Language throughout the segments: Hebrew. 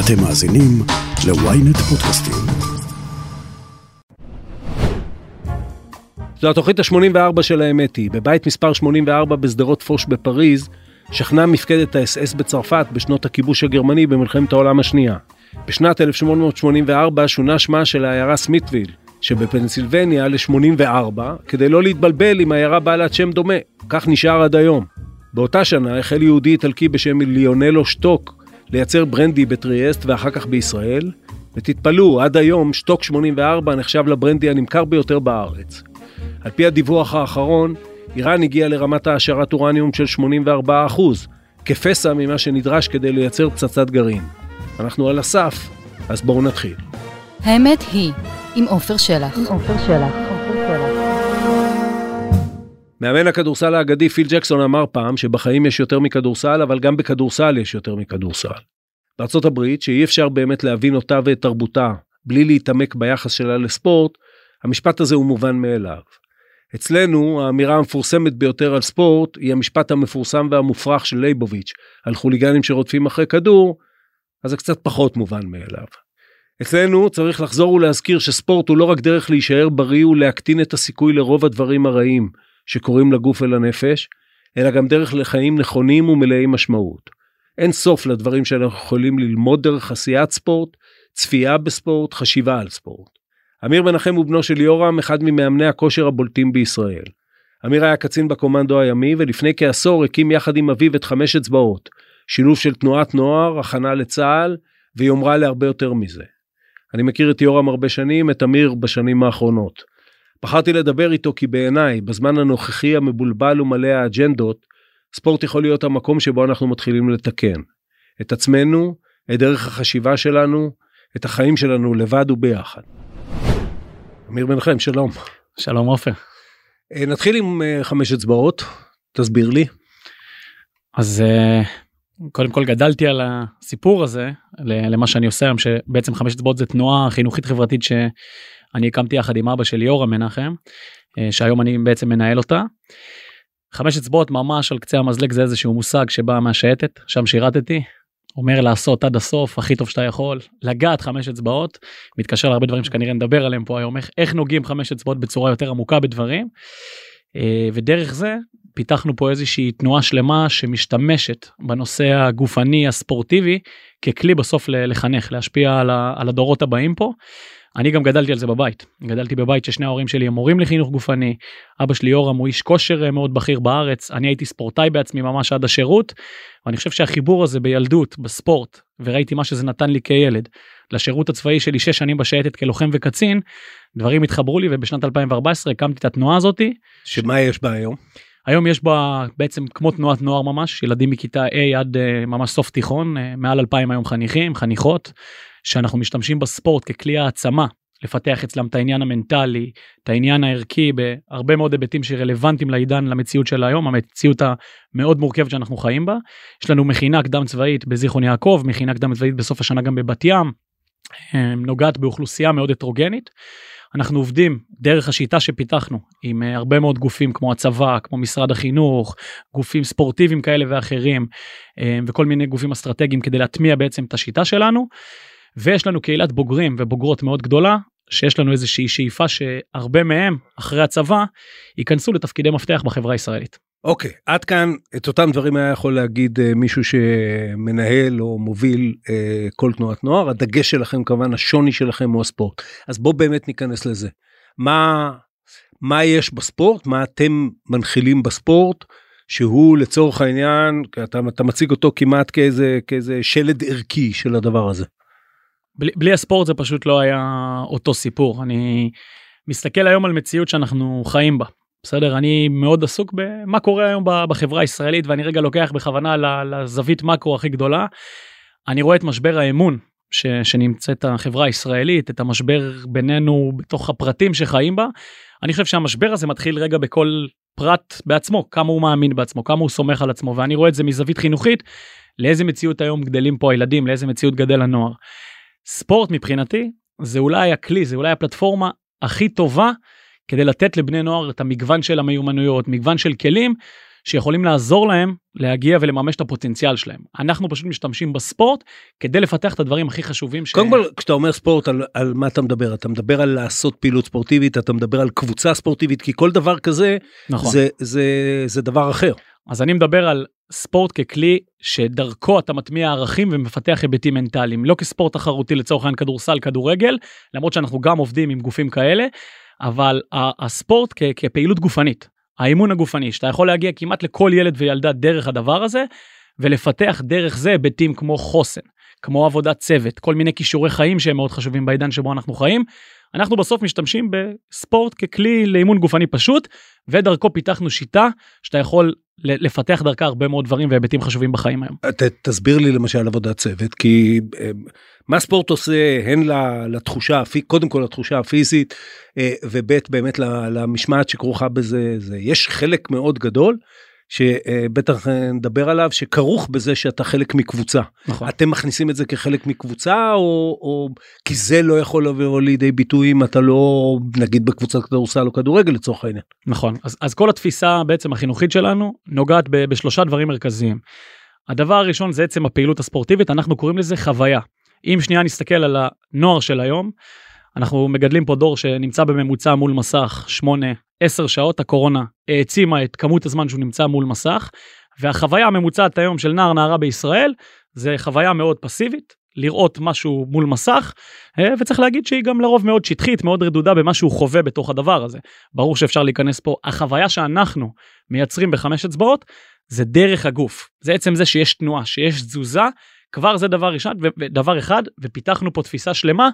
אתם מאזינים ל-ynet פודקאסטים. זו התוכנית ה-84 של האמת היא. בבית מספר 84 בשדרות פוש בפריז, שכנה מפקדת האס-אס בצרפת בשנות הכיבוש הגרמני במלחמת העולם השנייה. בשנת 1884 שונה שמה של העיירה סמית'וויל, שבפנסילבניה ל-84, כדי לא להתבלבל עם עיירה בעלת שם דומה. כך נשאר עד היום. באותה שנה החל יהודי איטלקי בשם ליונלו שטוק לייצר ברנדי בטריאסט ואחר כך בישראל, ותתפלאו, עד היום שטוק 84 נחשב לברנדי הנמכר ביותר בארץ. על פי הדיווח האחרון, איראן הגיעה לרמת העשרת אורניום של 84%, כפסע ממה שנדרש כדי לייצר פצצת גרעין. אנחנו על הסף, אז בואו נתחיל. האמת היא, עם עופר שלח. עם עופר שלח. מאמן הכדורסל האגדי פיל ג'קסון אמר פעם שבחיים יש יותר מכדורסל, אבל גם בכדורסל יש יותר מכדורסל. הברית, שאי אפשר באמת להבין אותה ואת תרבותה בלי להתעמק ביחס שלה לספורט, המשפט הזה הוא מובן מאליו. אצלנו האמירה המפורסמת ביותר על ספורט היא המשפט המפורסם והמופרך של לייבוביץ' על חוליגנים שרודפים אחרי כדור, אז זה קצת פחות מובן מאליו. אצלנו צריך לחזור ולהזכיר שספורט הוא לא רק דרך להישאר בריא ולהקטין את הסיכוי לרוב הדברים הרעים שקורים לגוף ולנפש, אלא גם דרך לחיים נכונים ומלאי משמעות. אין סוף לדברים שאנחנו יכולים ללמוד דרך עשיית ספורט, צפייה בספורט, חשיבה על ספורט. אמיר מנחם הוא בנו של יורם, אחד ממאמני הכושר הבולטים בישראל. אמיר היה קצין בקומנדו הימי ולפני כעשור הקים יחד עם אביו את חמש אצבעות, שילוב של תנועת נוער, הכנה לצה"ל ויומרה להרבה יותר מזה. אני מכיר את יורם הרבה שנים, את אמיר בשנים האחרונות. בחרתי לדבר איתו כי בעיניי, בזמן הנוכחי המבולבל ומלא האג'נדות, ספורט יכול להיות המקום שבו אנחנו מתחילים לתקן. את עצמנו, את דרך החשיבה שלנו, את החיים שלנו לבד וביחד. אמיר מנחם, שלום. שלום עופר. אה, נתחיל עם אה, חמש אצבעות, תסביר לי. אז אה, קודם כל גדלתי על הסיפור הזה למה שאני עושה היום שבעצם חמש אצבעות זה תנועה חינוכית חברתית שאני הקמתי יחד עם אבא של יורם מנחם שהיום אני בעצם מנהל אותה. חמש אצבעות ממש על קצה המזלג זה איזשהו מושג שבא מהשייטת שם שירתתי אומר לעשות עד הסוף הכי טוב שאתה יכול לגעת חמש אצבעות מתקשר להרבה דברים שכנראה נדבר עליהם פה היום איך, איך נוגעים חמש אצבעות בצורה יותר עמוקה בדברים. אה, ודרך זה פיתחנו פה איזושהי תנועה שלמה שמשתמשת בנושא הגופני הספורטיבי ככלי בסוף לחנך להשפיע על הדורות הבאים פה. אני גם גדלתי על זה בבית גדלתי בבית ששני ההורים שלי הם מורים לחינוך גופני אבא שלי יורם הוא איש כושר אה, מאוד בכיר בארץ אני הייתי ספורטאי בעצמי ממש עד השירות. ואני חושב שהחיבור הזה בילדות בספורט וראיתי מה שזה נתן לי כילד לשירות הצבאי שלי שש שנים בשייטת כלוחם וקצין דברים התחברו לי ובשנת 2014 הקמתי את התנועה הזאתי. שמה יש בה היום? היום יש בה בעצם כמו תנועת נוער ממש ילדים מכיתה A עד uh, ממש סוף תיכון uh, מעל 2,000 היום חניכים חניכות שאנחנו משתמשים בספורט ככלי העצמה לפתח אצלם את העניין המנטלי את העניין הערכי בהרבה מאוד היבטים שרלוונטיים לעידן למציאות של היום המציאות המאוד מורכבת שאנחנו חיים בה. יש לנו מכינה קדם צבאית בזיכרון יעקב מכינה קדם צבאית בסוף השנה גם בבת ים נוגעת באוכלוסייה מאוד הטרוגנית. אנחנו עובדים דרך השיטה שפיתחנו עם אה, הרבה מאוד גופים כמו הצבא, כמו משרד החינוך, גופים ספורטיביים כאלה ואחרים אה, וכל מיני גופים אסטרטגיים כדי להטמיע בעצם את השיטה שלנו. ויש לנו קהילת בוגרים ובוגרות מאוד גדולה שיש לנו איזושהי שאיפה שהרבה מהם אחרי הצבא ייכנסו לתפקידי מפתח בחברה הישראלית. אוקיי, okay, עד כאן את אותם דברים היה יכול להגיד uh, מישהו שמנהל או מוביל uh, כל תנועת נוער, הדגש שלכם כמובן השוני שלכם הוא הספורט. אז בואו באמת ניכנס לזה. מה, מה יש בספורט, מה אתם מנחילים בספורט, שהוא לצורך העניין, אתה, אתה מציג אותו כמעט כאיזה, כאיזה שלד ערכי של הדבר הזה. בלי, בלי הספורט זה פשוט לא היה אותו סיפור. אני מסתכל היום על מציאות שאנחנו חיים בה. בסדר אני מאוד עסוק במה קורה היום בחברה הישראלית ואני רגע לוקח בכוונה לזווית מקרו הכי גדולה. אני רואה את משבר האמון ש, שנמצאת החברה הישראלית את המשבר בינינו בתוך הפרטים שחיים בה. אני חושב שהמשבר הזה מתחיל רגע בכל פרט בעצמו כמה הוא מאמין בעצמו כמה הוא סומך על עצמו ואני רואה את זה מזווית חינוכית לאיזה מציאות היום גדלים פה הילדים לאיזה מציאות גדל הנוער. ספורט מבחינתי זה אולי הכלי זה אולי הפלטפורמה הכי טובה כדי לתת לבני נוער את המגוון של המיומנויות, מגוון של כלים, שיכולים לעזור להם להגיע ולממש את הפוטנציאל שלהם. אנחנו פשוט משתמשים בספורט כדי לפתח את הדברים הכי חשובים ש... קודם כל, כשאתה אומר ספורט, על, על מה אתה מדבר? אתה מדבר על לעשות פעילות ספורטיבית, אתה מדבר על קבוצה ספורטיבית, כי כל דבר כזה, נכון. זה, זה, זה דבר אחר. אז אני מדבר על ספורט ככלי שדרכו אתה מטמיע ערכים ומפתח היבטים מנטליים, לא כספורט תחרותי לצורך העניין כדורסל, כדורגל, למרות שאנחנו גם עובדים עם גופים כאלה, אבל הספורט כ- כפעילות גופנית, האימון הגופני, שאתה יכול להגיע כמעט לכל ילד וילדה דרך הדבר הזה, ולפתח דרך זה היבטים כמו חוסן, כמו עבודת צוות, כל מיני כישורי חיים שהם מאוד חשובים בעידן שבו אנחנו חיים. אנחנו בסוף משתמשים בספורט ככלי לאימון גופני פשוט, ודרכו פיתחנו שיטה שאתה יכול לפתח דרכה הרבה מאוד דברים והיבטים חשובים בחיים היום. ת, תסביר לי למשל עבודת צוות, כי אה, מה ספורט עושה הן לתחושה, קודם כל לתחושה הפיזית, אה, וב' באמת למשמעת שכרוכה בזה, זה, יש חלק מאוד גדול. שבטח נדבר עליו שכרוך בזה שאתה חלק מקבוצה. נכון. אתם מכניסים את זה כחלק מקבוצה או, או כי זה לא יכול לבוא לידי ביטוי אם אתה לא נגיד בקבוצת כדורסל או כדורגל לצורך העניין. נכון אז, אז כל התפיסה בעצם החינוכית שלנו נוגעת ב, בשלושה דברים מרכזיים. הדבר הראשון זה עצם הפעילות הספורטיבית אנחנו קוראים לזה חוויה. אם שנייה נסתכל על הנוער של היום אנחנו מגדלים פה דור שנמצא בממוצע מול מסך 8 10 שעות הקורונה העצימה את כמות הזמן שהוא נמצא מול מסך והחוויה הממוצעת היום של נער נערה בישראל זה חוויה מאוד פסיבית לראות משהו מול מסך אה, וצריך להגיד שהיא גם לרוב מאוד שטחית מאוד רדודה במה שהוא חווה בתוך הדבר הזה. ברור שאפשר להיכנס פה החוויה שאנחנו מייצרים בחמש אצבעות זה דרך הגוף. זה עצם זה שיש תנועה שיש תזוזה כבר זה דבר ראשון ודבר אחד ופיתחנו פה תפיסה שלמה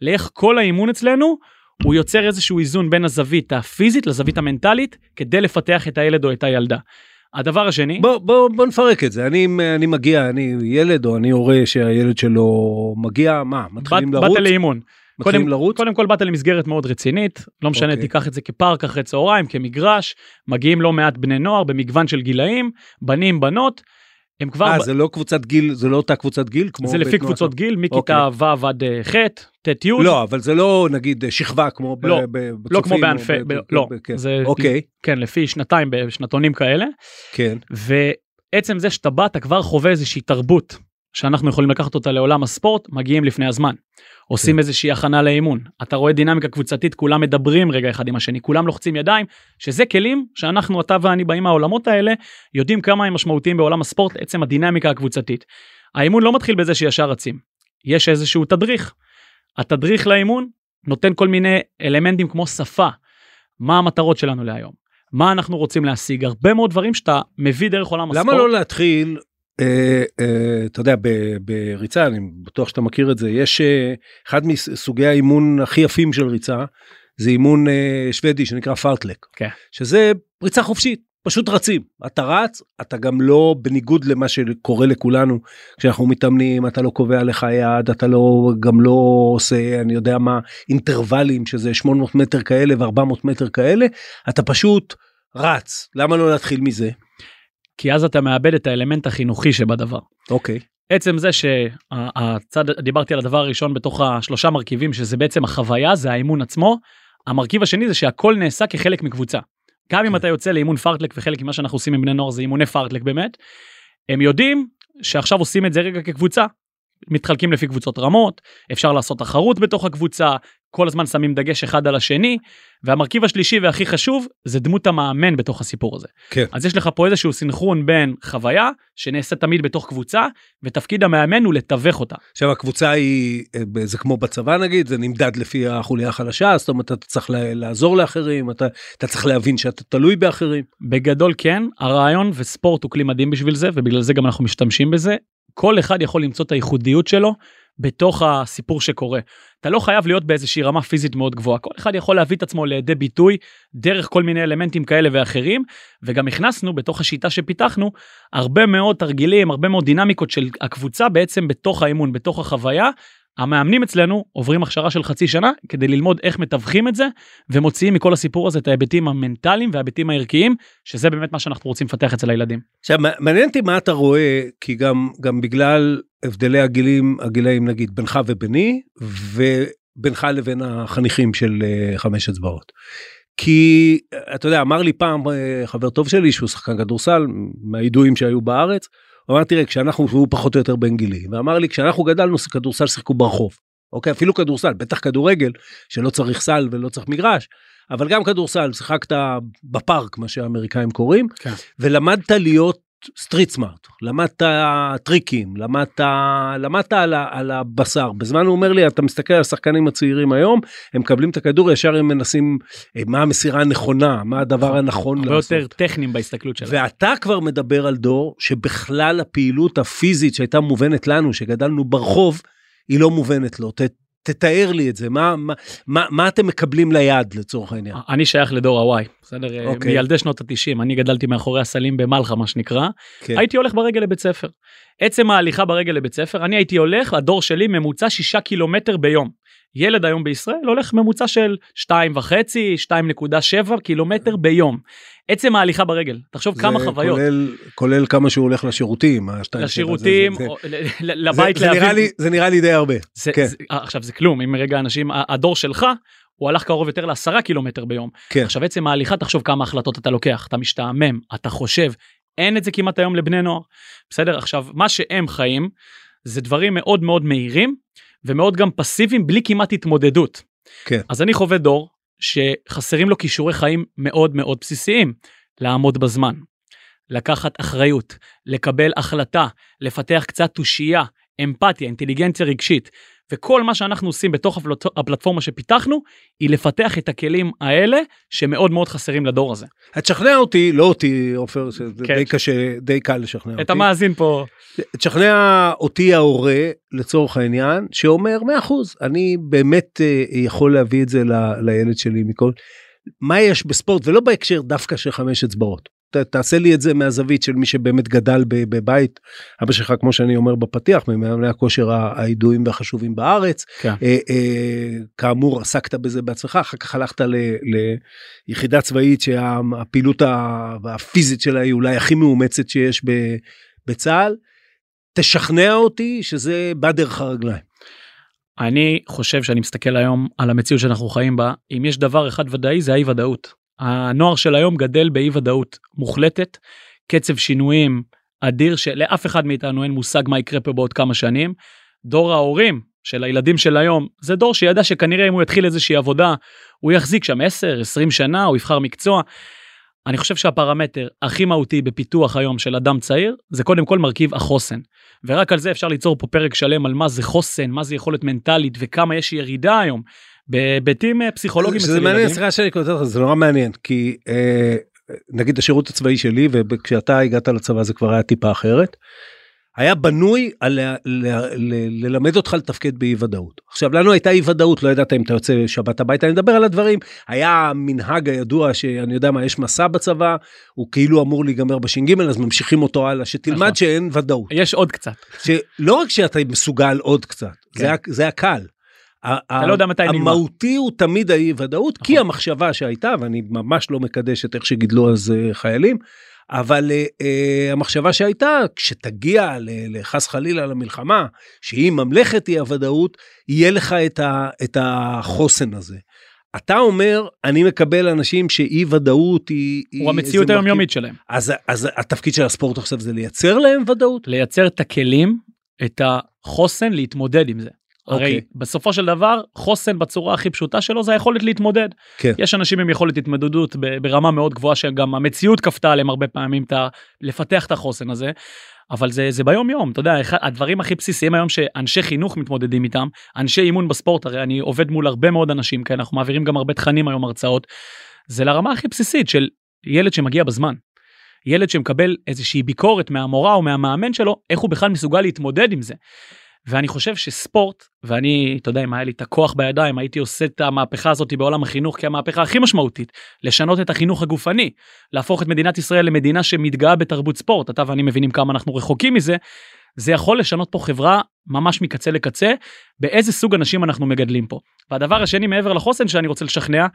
לאיך כל האימון אצלנו הוא יוצר איזשהו איזון בין הזווית הפיזית לזווית המנטלית כדי לפתח את הילד או את הילדה. הדבר השני בוא בוא בוא נפרק את זה אני אני מגיע אני ילד או אני הורה שהילד שלו מגיע מה מתחילים באת, לרוץ באת לאימון מתחילים קודם, לרוץ קודם כל באת למסגרת מאוד רצינית לא משנה אוקיי. תיקח את זה כפארק אחרי צהריים כמגרש מגיעים לא מעט בני נוער במגוון של גילאים בנים בנות. הם כבר אה, ב- זה לא קבוצת גיל זה לא אותה קבוצת גיל כמו זה לפי קבוצות גיל מכיתה ו' עד אה, ח' ט' י' לא אבל זה לא נגיד שכבה כמו לא, ב- לא בצופים כמו בענפי ב- ב- לא כן. זה אוקיי. כן לפי שנתיים בשנתונים כאלה. כן. ועצם זה שאתה בא אתה כבר חווה איזושהי תרבות שאנחנו יכולים לקחת אותה לעולם הספורט מגיעים לפני הזמן. עושים כן. איזושהי הכנה לאימון אתה רואה דינמיקה קבוצתית כולם מדברים רגע אחד עם השני כולם לוחצים ידיים שזה כלים שאנחנו אתה ואני באים מהעולמות האלה יודעים כמה הם משמעותיים בעולם הספורט עצם הדינמיקה הקבוצתית. האימון לא מתחיל בזה שישר רצים יש איזשהו תדריך. התדריך לאימון נותן כל מיני אלמנטים כמו שפה מה המטרות שלנו להיום מה אנחנו רוצים להשיג הרבה מאוד דברים שאתה מביא דרך עולם הספורט. למה לא להתחיל אתה יודע בריצה אני בטוח שאתה מכיר את זה יש אה, אחד מסוגי האימון הכי יפים של ריצה זה אימון אה, שוודי שנקרא פארטלק. כן. שזה ריצה חופשית פשוט רצים. אתה רץ אתה גם לא בניגוד למה שקורה לכולנו. כשאנחנו מתאמנים אתה לא קובע לך יעד אתה לא גם לא עושה אני יודע מה אינטרוולים שזה 800 מטר כאלה ו400 מטר כאלה אתה פשוט רץ. למה לא להתחיל מזה כי אז אתה מאבד את האלמנט החינוכי שבדבר. אוקיי עצם זה שהצד דיברתי על הדבר הראשון בתוך השלושה מרכיבים שזה בעצם החוויה זה האימון עצמו. המרכיב השני זה שהכל נעשה כחלק מקבוצה. גם אם כן. אתה יוצא לאימון פארטלק וחלק ממה שאנחנו עושים עם בני נוער זה אימוני פארטלק באמת. הם יודעים שעכשיו עושים את זה רגע כקבוצה. מתחלקים לפי קבוצות רמות אפשר לעשות תחרות בתוך הקבוצה כל הזמן שמים דגש אחד על השני והמרכיב השלישי והכי חשוב זה דמות המאמן בתוך הסיפור הזה. כן. אז יש לך פה איזשהו סינכרון בין חוויה שנעשית תמיד בתוך קבוצה ותפקיד המאמן הוא לתווך אותה. עכשיו הקבוצה היא אה, זה כמו בצבא נגיד זה נמדד לפי החוליה החלשה זאת אומרת אתה צריך לעזור לאחרים אתה אתה צריך להבין שאתה תלוי באחרים. בגדול כן הרעיון וספורט הוא כלי מדהים בשביל זה ובגלל זה גם אנחנו משתמשים בזה. כל אחד יכול למצוא את הייחודיות שלו בתוך הסיפור שקורה. אתה לא חייב להיות באיזושהי רמה פיזית מאוד גבוהה כל אחד יכול להביא את עצמו לידי ביטוי דרך כל מיני אלמנטים כאלה ואחרים וגם הכנסנו בתוך השיטה שפיתחנו הרבה מאוד תרגילים הרבה מאוד דינמיקות של הקבוצה בעצם בתוך האימון בתוך החוויה. המאמנים אצלנו עוברים הכשרה של חצי שנה כדי ללמוד איך מתווכים את זה ומוציאים מכל הסיפור הזה את ההיבטים המנטליים וההיבטים הערכיים שזה באמת מה שאנחנו רוצים לפתח אצל הילדים. עכשיו מע- מעניין אותי מה אתה רואה כי גם גם בגלל הבדלי הגילים הגילאים נגיד בינך וביני ובינך לבין החניכים של אה, חמש אצבעות. כי אתה יודע אמר לי פעם אה, חבר טוב שלי שהוא שחקן כדורסל מהידועים שהיו בארץ. הוא אמר תראה כשאנחנו הוא פחות או יותר בן גילי ואמר לי כשאנחנו גדלנו כדורסל שיחקו ברחוב. אוקיי אפילו כדורסל בטח כדורגל שלא צריך סל ולא צריך מגרש אבל גם כדורסל שיחקת בפארק מה שהאמריקאים קוראים כן. ולמדת להיות street smart למדת טריקים למדת למדת על, ה- על הבשר בזמן הוא אומר לי אתה מסתכל על השחקנים הצעירים היום הם מקבלים את הכדור ישר הם מנסים אה, מה המסירה הנכונה מה הדבר הנכון הרבה לעשות. יותר טכניים בהסתכלות שלהם. ואתה כבר מדבר על דור שבכלל הפעילות הפיזית שהייתה מובנת לנו שגדלנו ברחוב היא לא מובנת לו. ת, תתאר לי את זה מה מה מה, מה אתם מקבלים ליד לצורך העניין. אני שייך לדור הוואי, בסדר? אוקיי. מילדי שנות ה-90, אני גדלתי מאחורי הסלים במלחה מה שנקרא, כן. הייתי הולך ברגל לבית ספר. עצם ההליכה ברגל לבית ספר, אני הייתי הולך, הדור שלי ממוצע 6 קילומטר ביום. ילד היום בישראל הולך ממוצע של 2.5, 2.7 קילומטר ביום. עצם ההליכה ברגל, תחשוב כמה זה חוויות. כולל, כולל כמה שהוא הולך לשירותים. לשירותים, זה- או- זה- ל- לבית זה, זה, נראה להביא. לי, זה נראה לי די הרבה. זה, כן. זה, עכשיו זה כלום, אם רגע אנשים, הדור שלך, הוא הלך קרוב יותר לעשרה קילומטר ביום. כן. עכשיו עצם ההליכה, תחשוב כמה החלטות אתה לוקח, אתה משתעמם, אתה חושב, אין את זה כמעט היום לבני נוער. בסדר? עכשיו, מה שהם חיים, זה דברים מאוד מאוד מהירים, ומאוד גם פסיביים, בלי כמעט התמודדות. כן. אז אני חווה דור שחסרים לו כישורי חיים מאוד מאוד בסיסיים. לעמוד בזמן, לקחת אחריות, לקבל החלטה, לפתח קצת תושייה, אמפתיה, אינטליגנציה רגשית. וכל מה שאנחנו עושים בתוך הפלט... הפלטפורמה שפיתחנו, היא לפתח את הכלים האלה שמאוד מאוד חסרים לדור הזה. תשכנע אותי, לא אותי, עופר, שזה כן. די קשה, די קל לשכנע אותי. את המאזין פה, תשכנע אותי ההורה, לצורך העניין, שאומר 100%, אני באמת אה, יכול להביא את זה ל- לילד שלי מכל... מה יש בספורט, ולא בהקשר דווקא של חמש אצבעות. ת, תעשה לי את זה מהזווית של מי שבאמת גדל בבית, אבא שלך, כמו שאני אומר בפתיח, ממאמני הכושר הידועים והחשובים בארץ. כן. אה, אה, כאמור, עסקת בזה בעצמך, אחר כך הלכת ל, ליחידה צבאית שהפעילות הפיזית שלה היא אולי הכי מאומצת שיש ב- בצה"ל. תשכנע אותי שזה בא דרך הרגליים. אני חושב שאני מסתכל היום על המציאות שאנחנו חיים בה, אם יש דבר אחד ודאי זה האי ודאות. הנוער של היום גדל באי ודאות מוחלטת, קצב שינויים אדיר שלאף אחד מאיתנו אין מושג מה יקרה פה בעוד כמה שנים. דור ההורים של הילדים של היום זה דור שידע שכנראה אם הוא יתחיל איזושהי עבודה הוא יחזיק שם 10 20 שנה הוא יבחר מקצוע. אני חושב שהפרמטר הכי מהותי בפיתוח היום של אדם צעיר זה קודם כל מרכיב החוסן. ורק על זה אפשר ליצור פה פרק שלם על מה זה חוסן מה זה יכולת מנטלית וכמה יש ירידה היום בהיבטים אה, פסיכולוגיים שזה אצל מעניין. סליחה שאני כותב לך, זה נורא מעניין, כי אה, נגיד השירות הצבאי שלי, וכשאתה הגעת לצבא זה כבר היה טיפה אחרת, היה בנוי על ללמד אותך לתפקד באי ודאות. עכשיו לנו הייתה אי ודאות, לא ידעת אם אתה יוצא שבת הביתה, אני מדבר על הדברים, היה מנהג הידוע שאני יודע מה, יש מסע בצבא, הוא כאילו אמור להיגמר בש"ג, אז ממשיכים אותו הלאה, שתלמד נכון. שאין ודאות. יש עוד קצת שלא רק שאתה מסוגל עוד קצת, כן. זה, ה- זה הקל. אתה לא יודע מתי נגמר. המהותי הוא תמיד האי ודאות, כי נכון. המחשבה שהייתה, ואני ממש לא מקדש את איך שגידלו אז אה, חיילים, אבל אה, אה, המחשבה שהייתה, כשתגיע לחס חלילה למלחמה, שהיא ממלכת אי הוודאות, יהיה לך את, ה, את החוסן הזה. אתה אומר, אני מקבל אנשים שאי ודאות היא... הוא היא המציאות היומיומית שלהם. אז, אז התפקיד של הספורט עכשיו זה לייצר להם ודאות? לייצר את הכלים את החוסן להתמודד עם זה. הרי אוקיי. בסופו של דבר חוסן בצורה הכי פשוטה שלו זה היכולת להתמודד. כן. יש אנשים עם יכולת התמודדות ברמה מאוד גבוהה שגם המציאות כפתה עליהם הרבה פעמים ה- לפתח את החוסן הזה. אבל זה זה ביום יום אתה יודע אחד הדברים הכי בסיסיים היום שאנשי חינוך מתמודדים איתם אנשי אימון בספורט הרי אני עובד מול הרבה מאוד אנשים כאלה אנחנו מעבירים גם הרבה תכנים היום הרצאות. זה לרמה הכי בסיסית של ילד שמגיע בזמן. ילד שמקבל איזושהי ביקורת מהמורה או מהמאמן שלו איך הוא בכלל מסוגל להתמודד עם זה. ואני חושב שספורט ואני אתה יודע אם היה לי את הכוח בידיים הייתי עושה את המהפכה הזאת בעולם החינוך כמהפכה הכי משמעותית לשנות את החינוך הגופני להפוך את מדינת ישראל למדינה שמתגאה בתרבות ספורט אתה ואני מבינים כמה אנחנו רחוקים מזה. זה יכול לשנות פה חברה ממש מקצה לקצה באיזה סוג אנשים אנחנו מגדלים פה. והדבר השני מעבר לחוסן שאני רוצה לשכנע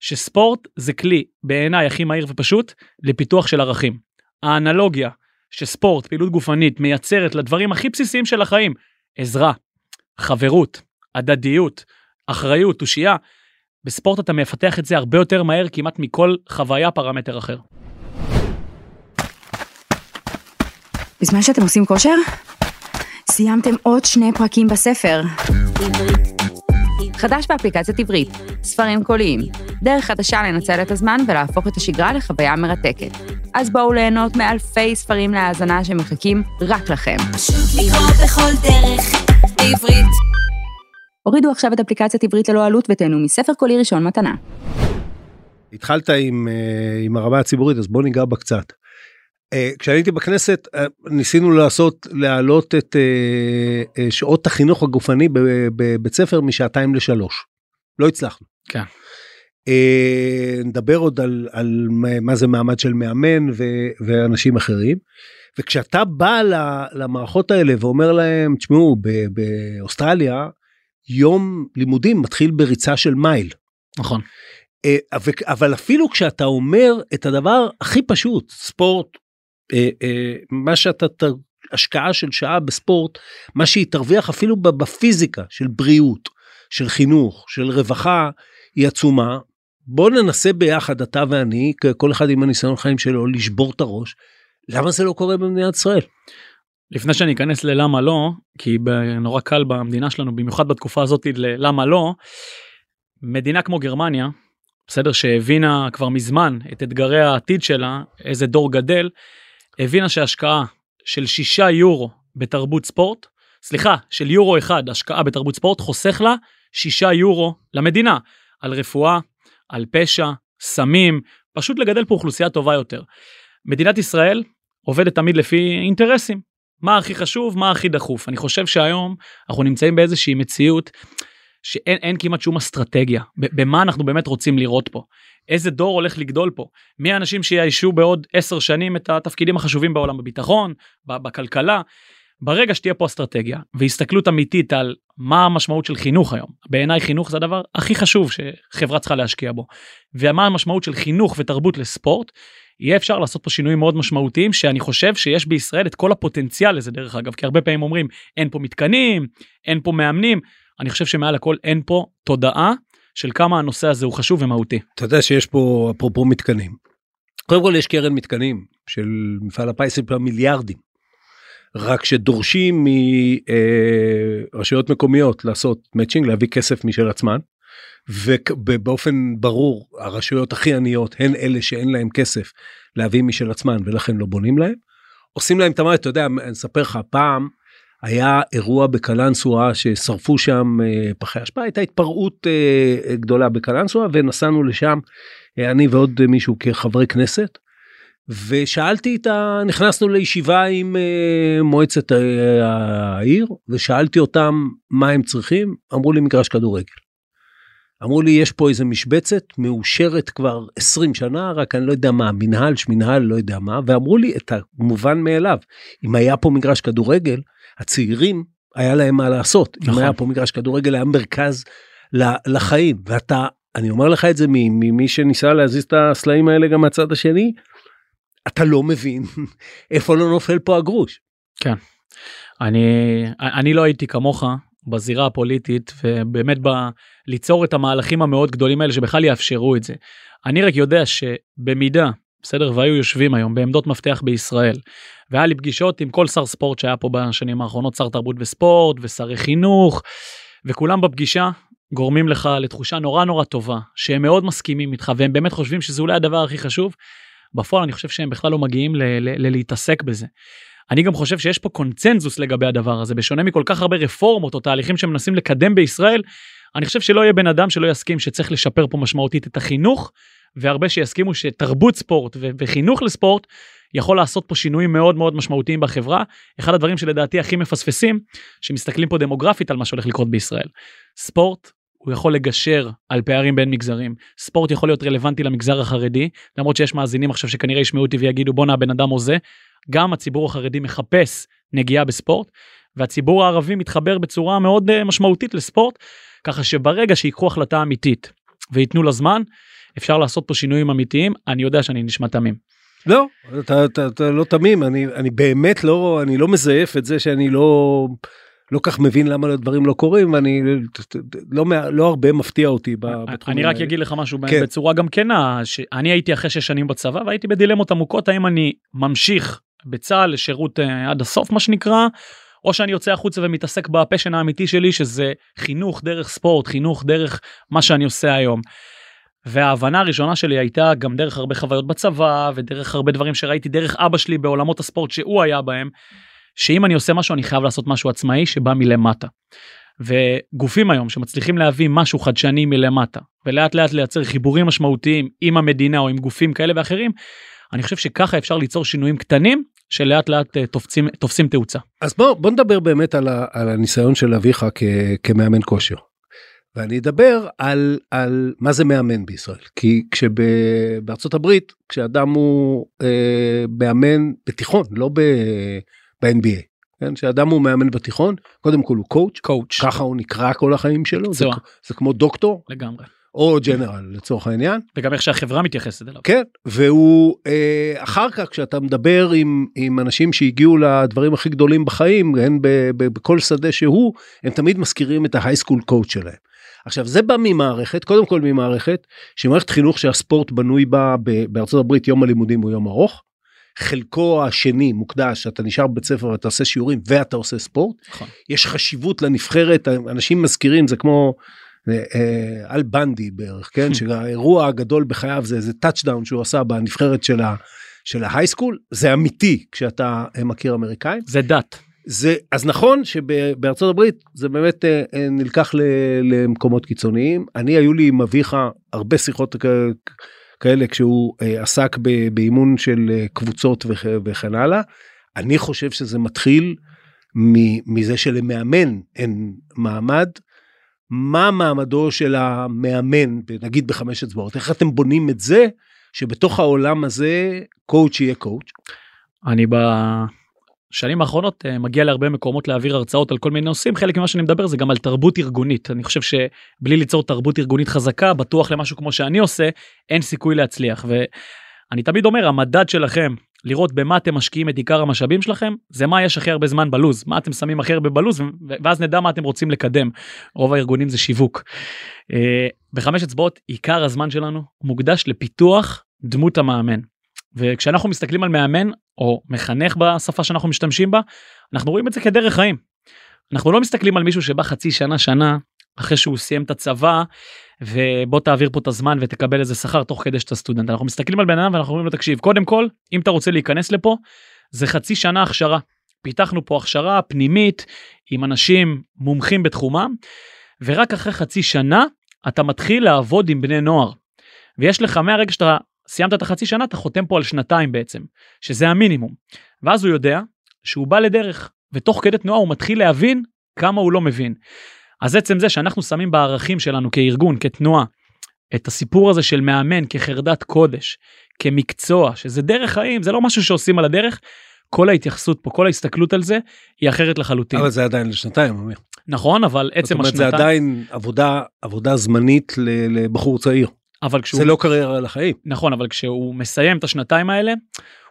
שספורט זה כלי בעיניי הכי מהיר ופשוט לפיתוח של ערכים. האנלוגיה שספורט פעילות גופנית מייצרת לדברים הכי בסיסיים של החיים עזרה, חברות, הדדיות, אחריות, תושייה. בספורט אתה מפתח את זה הרבה יותר מהר כמעט מכל חוויה פרמטר אחר. בזמן שאתם עושים כושר, סיימתם עוד שני פרקים בספר. חדש באפליקציית עברית, ספרים קוליים, דרך חדשה לנצל את הזמן ולהפוך את השגרה לחוויה מרתקת. אז בואו ליהנות מאלפי ספרים להאזנה שמחכים רק לכם. פשוט לקרוא בכל דרך, בעברית. הורידו עכשיו את אפליקציית עברית ללא עלות ותהנו מספר קולי ראשון מתנה. התחלת עם, אה, עם הרמה הציבורית אז בוא ניגע בה קצת. אה, כשאני הייתי בכנסת אה, ניסינו לעשות להעלות את שעות החינוך הגופני בבית ספר משעתיים לשלוש. לא הצלחנו. כן. אה, נדבר עוד על, על מה- זה מעמד של מאמן ו, ואנשים אחרים. וכשאתה בא למערכות האלה ואומר להם תשמעו באוסטרליה יום לימודים מתחיל בריצה של מייל. נכון. אה, אבל- אפילו כשאתה אומר את הדבר הכי פשוט ספורט אה, אה, מה שאתה השקעה של שעה בספורט מה שהיא תרוויח אפילו בפיזיקה של בריאות של חינוך של רווחה היא עצומה. בוא ננסה ביחד אתה ואני כל אחד עם הניסיון חיים שלו לשבור את הראש. למה זה לא קורה במדינת ישראל? לפני שאני אכנס ללמה לא, כי נורא קל במדינה שלנו, במיוחד בתקופה הזאת ללמה לא, מדינה כמו גרמניה, בסדר, שהבינה כבר מזמן את אתגרי העתיד שלה, איזה דור גדל, הבינה שהשקעה של 6 יורו בתרבות ספורט, סליחה, של יורו אחד השקעה בתרבות ספורט חוסך לה 6 יורו למדינה, על רפואה, על פשע, סמים, פשוט לגדל פה אוכלוסייה טובה יותר. מדינת ישראל עובדת תמיד לפי אינטרסים. מה הכי חשוב, מה הכי דחוף. אני חושב שהיום אנחנו נמצאים באיזושהי מציאות שאין אין כמעט שום אסטרטגיה. במה אנחנו באמת רוצים לראות פה? איזה דור הולך לגדול פה? מי האנשים שיאיישו בעוד עשר שנים את התפקידים החשובים בעולם בביטחון, בכלכלה? ברגע שתהיה פה אסטרטגיה והסתכלות אמיתית על מה המשמעות של חינוך היום, בעיניי חינוך זה הדבר הכי חשוב שחברה צריכה להשקיע בו, ומה המשמעות של חינוך ותרבות לספורט, יהיה אפשר לעשות פה שינויים מאוד משמעותיים שאני חושב שיש בישראל את כל הפוטנציאל לזה דרך אגב כי הרבה פעמים אומרים אין פה מתקנים אין פה מאמנים אני חושב שמעל הכל אין פה תודעה של כמה הנושא הזה הוא חשוב ומהותי. אתה יודע שיש פה אפרופו מתקנים. קודם כל יש קרן מתקנים של מפעל הפיס מיליארדים. רק שדורשים מרשויות מקומיות לעשות מאצ'ינג להביא כסף משל עצמן. ובאופן ברור הרשויות הכי עניות הן אלה שאין להם כסף להביא משל עצמן ולכן לא בונים להם. עושים להם את המערכת, אתה יודע, אני אספר לך, פעם היה אירוע בקלנסווה ששרפו שם אה, פחי אשפה, הייתה התפרעות אה, גדולה בקלנסווה ונסענו לשם, אה, אני ועוד אה, מישהו כחברי כנסת. ושאלתי את ה... נכנסנו לישיבה עם אה, מועצת אה, העיר ושאלתי אותם מה הם צריכים, אמרו לי מגרש כדורגל. אמרו לי יש פה איזה משבצת מאושרת כבר 20 שנה רק אני לא יודע מה מנהל שמנהל לא יודע מה ואמרו לי את המובן מאליו אם היה פה מגרש כדורגל הצעירים היה להם מה לעשות נכון. אם. היה פה מגרש כדורגל היה מרכז לחיים ואתה אני אומר לך את זה ממי שניסה להזיז את הסלעים האלה גם מהצד השני אתה לא מבין איפה לא נופל פה הגרוש. אני אני לא הייתי כמוך בזירה הפוליטית ובאמת ב... ליצור את המהלכים המאוד גדולים האלה שבכלל יאפשרו את זה. אני רק יודע שבמידה בסדר והיו יושבים היום בעמדות מפתח בישראל והיה לי פגישות עם כל שר ספורט שהיה פה בשנים האחרונות שר תרבות וספורט ושרי חינוך וכולם בפגישה גורמים לך לתחושה נורא נורא טובה שהם מאוד מסכימים איתך והם באמת חושבים שזה אולי הדבר הכי חשוב. בפועל אני חושב שהם בכלל לא מגיעים ל- ל- ל- להתעסק בזה. אני גם חושב שיש פה קונצנזוס לגבי הדבר הזה בשונה מכל כך הרבה רפורמות או תהליכים שמנסים לקדם בישראל. אני חושב שלא יהיה בן אדם שלא יסכים שצריך לשפר פה משמעותית את החינוך והרבה שיסכימו שתרבות ספורט ו- וחינוך לספורט יכול לעשות פה שינויים מאוד מאוד משמעותיים בחברה. אחד הדברים שלדעתי הכי מפספסים שמסתכלים פה דמוגרפית על מה שהולך לקרות בישראל. ספורט הוא יכול לגשר על פערים בין מגזרים ספורט יכול להיות רלוונטי למגזר החרדי למרות שיש מאזינים עכשיו שכנראה ישמעו אותי ויגידו בואנה הבן אדם הוזה. גם הציבור החרדי מחפש נגיעה בספורט והציבור הערבי מתחבר בצורה מאוד uh, משמעותית לספורט ככה שברגע שיקחו החלטה אמיתית וייתנו לה זמן אפשר לעשות פה שינויים אמיתיים אני יודע שאני נשמע תמים. לא אתה, אתה, אתה לא תמים אני אני באמת לא אני לא מזייף את זה שאני לא לא כך מבין למה הדברים לא קורים ואני לא לא הרבה מפתיע אותי ב- בתחומים אני רק האלה. אגיד לך משהו כן. בצורה גם כנה שאני הייתי אחרי שש שנים בצבא והייתי בדילמות עמוקות האם אני ממשיך בצה"ל לשירות אה, עד הסוף מה שנקרא או שאני יוצא החוצה ומתעסק בפשן האמיתי שלי שזה חינוך דרך ספורט חינוך דרך מה שאני עושה היום. וההבנה הראשונה שלי הייתה גם דרך הרבה חוויות בצבא ודרך הרבה דברים שראיתי דרך אבא שלי בעולמות הספורט שהוא היה בהם שאם אני עושה משהו אני חייב לעשות משהו עצמאי שבא מלמטה. וגופים היום שמצליחים להביא משהו חדשני מלמטה ולאט לאט לייצר חיבורים משמעותיים עם המדינה או עם גופים כאלה ואחרים אני חושב שככה אפשר ליצור שינויים קטנים שלאט לאט אה, תופסים תופסים תאוצה. אז בוא בוא נדבר באמת על, ה, על הניסיון של אביך כ, כמאמן כושר. ואני אדבר על, על מה זה מאמן בישראל כי כשבארצות הברית כשאדם הוא אה, מאמן בתיכון לא ב- ב-NBA. כן? כשאדם הוא מאמן בתיכון קודם כל הוא coach coach ככה הוא נקרא כל החיים שלו זה. זה כמו דוקטור לגמרי או ג'נרל לצורך העניין וגם איך שהחברה מתייחסת אליו. כן והוא אה, אחר כך כשאתה מדבר עם עם אנשים שהגיעו לדברים הכי גדולים בחיים ב, ב, בכל שדה שהוא הם תמיד מזכירים את ההייסקול קואוצ' שלהם. עכשיו זה בא ממערכת קודם כל ממערכת שמערכת חינוך שהספורט בנוי בה בארצות הברית יום הלימודים הוא יום ארוך. חלקו השני מוקדש אתה נשאר בבית ספר ואתה עושה שיעורים ואתה עושה ספורט נכון. יש חשיבות לנבחרת אנשים מזכירים זה כמו אה, אה, אל בנדי בערך כן שהאירוע הגדול בחייו זה איזה touchdown שהוא עשה בנבחרת של ה... של ה high school זה אמיתי כשאתה אה, מכיר אמריקאים זה דת. זה אז נכון שבארצות הברית זה באמת אה, אה, נלקח ל, למקומות קיצוניים אני היו לי עם אביך הרבה שיחות כאלה כשהוא אה, עסק ב, באימון של אה, קבוצות וכ, וכן הלאה אני חושב שזה מתחיל מזה שלמאמן אין מעמד. מה מעמדו של המאמן נגיד בחמש אצבעות איך אתם בונים את זה שבתוך העולם הזה קואוצ' יהיה קואוצ'. אני בשנים האחרונות אה, מגיע להרבה מקומות להעביר הרצאות על כל מיני נושאים. חלק ממה שאני מדבר זה גם על תרבות ארגונית. אני חושב שבלי ליצור תרבות ארגונית חזקה בטוח למשהו כמו שאני עושה אין סיכוי להצליח. ואני תמיד אומר המדד שלכם לראות במה אתם משקיעים את עיקר המשאבים שלכם זה מה יש הכי הרבה זמן בלוז. מה אתם שמים הכי הרבה בלוז ואז נדע מה אתם רוצים לקדם. רוב הארגונים זה שיווק. אה, בחמש אצבעות עיקר הזמן שלנו מוקדש לפיתוח דמות המאמן. וכשאנחנו מסתכלים על מאמן או מחנך בשפה שאנחנו משתמשים בה אנחנו רואים את זה כדרך חיים. אנחנו לא מסתכלים על מישהו שבא חצי שנה שנה אחרי שהוא סיים את הצבא ובוא תעביר פה את הזמן ותקבל איזה שכר תוך כדי שאתה סטודנט אנחנו מסתכלים על בן אדם ואנחנו אומרים לו תקשיב קודם כל אם אתה רוצה להיכנס לפה זה חצי שנה הכשרה פיתחנו פה הכשרה פנימית עם אנשים מומחים בתחומם ורק אחרי חצי שנה אתה מתחיל לעבוד עם בני נוער. ויש לך מהרגע שאתה סיימת את החצי שנה אתה חותם פה על שנתיים בעצם שזה המינימום ואז הוא יודע שהוא בא לדרך ותוך כדי תנועה הוא מתחיל להבין כמה הוא לא מבין. אז עצם זה שאנחנו שמים בערכים שלנו כארגון כתנועה את הסיפור הזה של מאמן כחרדת קודש כמקצוע שזה דרך חיים זה לא משהו שעושים על הדרך כל ההתייחסות פה כל ההסתכלות על זה היא אחרת לחלוטין אבל זה עדיין לשנתיים. אמיר. נכון אבל זאת עצם אומרת, זה השנתיים עדיין עבודה עבודה זמנית לבחור צעיר. אבל כשהוא זה לא קריירה לחיים. נכון אבל כשהוא מסיים את השנתיים האלה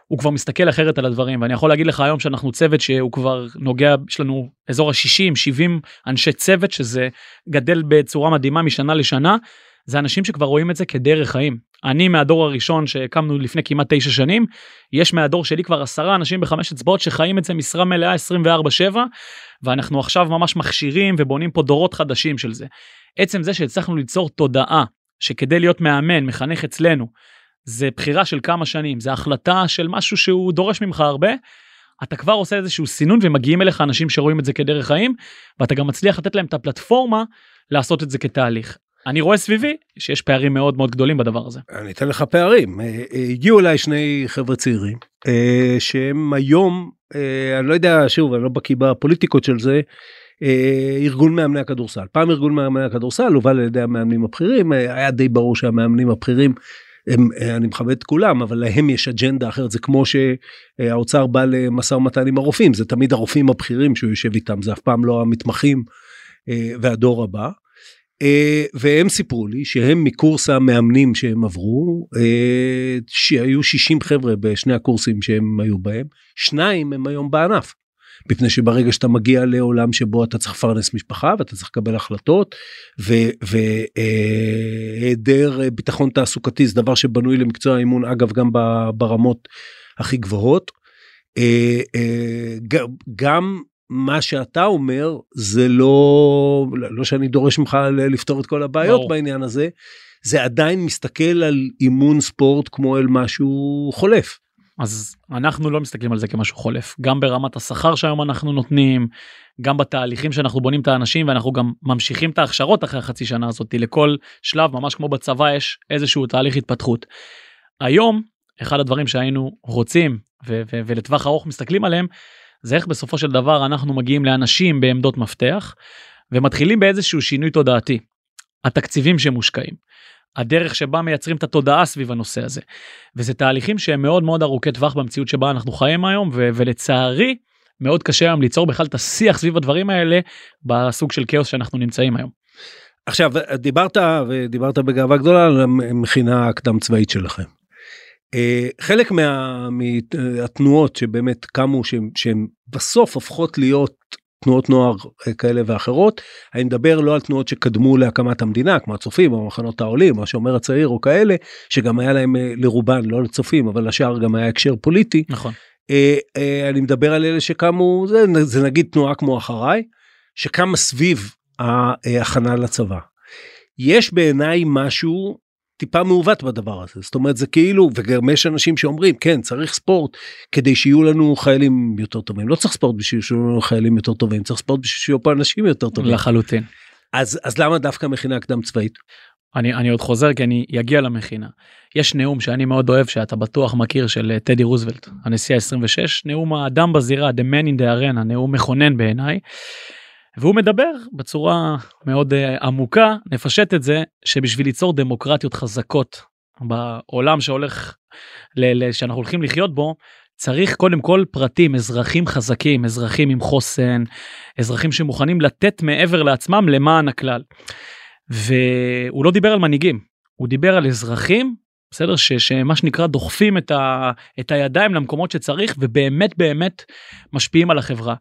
הוא כבר מסתכל אחרת על הדברים ואני יכול להגיד לך היום שאנחנו צוות שהוא כבר נוגע יש לנו אזור ה-60 70 אנשי צוות שזה גדל בצורה מדהימה משנה לשנה זה אנשים שכבר רואים את זה כדרך חיים. אני מהדור הראשון שהקמנו לפני כמעט תשע שנים יש מהדור שלי כבר עשרה אנשים בחמש אצבעות שחיים את זה משרה מלאה 24/7 ואנחנו עכשיו ממש מכשירים ובונים פה דורות חדשים של זה. עצם זה שהצלחנו ליצור תודעה שכדי להיות מאמן מחנך אצלנו זה בחירה של כמה שנים זה החלטה של משהו שהוא דורש ממך הרבה. אתה כבר עושה איזשהו סינון ומגיעים אליך אנשים שרואים את זה כדרך חיים ואתה גם מצליח לתת להם את הפלטפורמה לעשות את זה כתהליך. אני רואה סביבי שיש פערים מאוד מאוד גדולים בדבר הזה. אני אתן לך פערים. אה, אה, הגיעו אליי שני חבר'ה צעירים אה, שהם היום, אני לא יודע, שוב, אני לא בקיא בפוליטיקות של זה, ארגון מאמני הכדורסל. פעם ארגון מאמני הכדורסל הובל על ידי המאמנים הבכירים, אה, היה די ברור שהמאמנים הבכירים הם, אה, אני מכבד את כולם, אבל להם יש אג'נדה אחרת, זה כמו שהאוצר בא למשא ומתן עם הרופאים, זה תמיד הרופאים הבכירים שהוא יושב איתם, זה אף פעם לא המתמחים אה, והדור הבא. אה, והם סיפרו לי שהם מקורס המאמנים שהם עברו, אה, שהיו 60 חבר'ה בשני הקורסים שהם היו בהם, שניים הם היום בענף. מפני שברגע שאתה מגיע לעולם שבו אתה צריך לפרנס משפחה ואתה צריך לקבל החלטות והיעדר ביטחון תעסוקתי זה דבר שבנוי למקצוע האימון אגב גם ברמות הכי גבוהות. אה, אה, גם מה שאתה אומר זה לא לא שאני דורש ממך לפתור את כל הבעיות ברור. בעניין הזה זה עדיין מסתכל על אימון ספורט כמו אל משהו חולף. אז אנחנו לא מסתכלים על זה כמשהו חולף גם ברמת השכר שהיום אנחנו נותנים גם בתהליכים שאנחנו בונים את האנשים ואנחנו גם ממשיכים את ההכשרות אחרי החצי שנה הזאת לכל שלב ממש כמו בצבא יש איזשהו תהליך התפתחות. היום אחד הדברים שהיינו רוצים ו- ו- ולטווח ארוך מסתכלים עליהם זה איך בסופו של דבר אנחנו מגיעים לאנשים בעמדות מפתח ומתחילים באיזשהו שינוי תודעתי. התקציבים שמושקעים. הדרך שבה מייצרים את התודעה סביב הנושא הזה. וזה תהליכים שהם מאוד מאוד ארוכי טווח במציאות שבה אנחנו חיים היום ו- ולצערי מאוד קשה היום ליצור בכלל את השיח סביב הדברים האלה בסוג של כאוס שאנחנו נמצאים היום. עכשיו דיברת ודיברת בגאווה גדולה על המכינה הקדם צבאית שלכם. אה, חלק מה- מהתנועות שבאמת קמו שהן בסוף הופכות להיות תנועות נוער אה, כאלה ואחרות אני מדבר לא על תנועות שקדמו להקמת המדינה כמו הצופים או מחנות העולים או השומר הצעיר או כאלה שגם היה להם אה, לרובן לא לצופים אבל לשאר גם היה הקשר פוליטי נכון. אה, אני מדבר על אלה שקמו זה, זה נגיד תנועה כמו אחריי שקמה סביב ההכנה לצבא. יש בעיניי משהו טיפה מעוות בדבר הזה זאת אומרת זה כאילו וגם יש אנשים שאומרים כן צריך ספורט כדי שיהיו לנו חיילים יותר טובים לא צריך ספורט בשביל שיהיו לנו חיילים יותר טובים צריך ספורט בשביל שיהיו פה אנשים יותר טובים לחלוטין. אז אז למה דווקא מכינה קדם צבאית אני, אני עוד חוזר כי אני אגיע למכינה. יש נאום שאני מאוד אוהב שאתה בטוח מכיר של אה, טדי רוזוולט הנשיא ה-26 נאום האדם בזירה the man in the arena נאום מכונן בעיניי. והוא מדבר בצורה מאוד uh, עמוקה נפשט את זה שבשביל ליצור דמוקרטיות חזקות בעולם שהולך ל- ל- שאנחנו הולכים לחיות בו צריך קודם כל פרטים אזרחים חזקים אזרחים עם חוסן אזרחים שמוכנים לתת מעבר לעצמם למען הכלל. והוא לא דיבר על מנהיגים הוא דיבר על אזרחים בסדר ש, שמה שנקרא דוחפים את, ה, את הידיים למקומות שצריך ובאמת באמת משפיעים על החברה.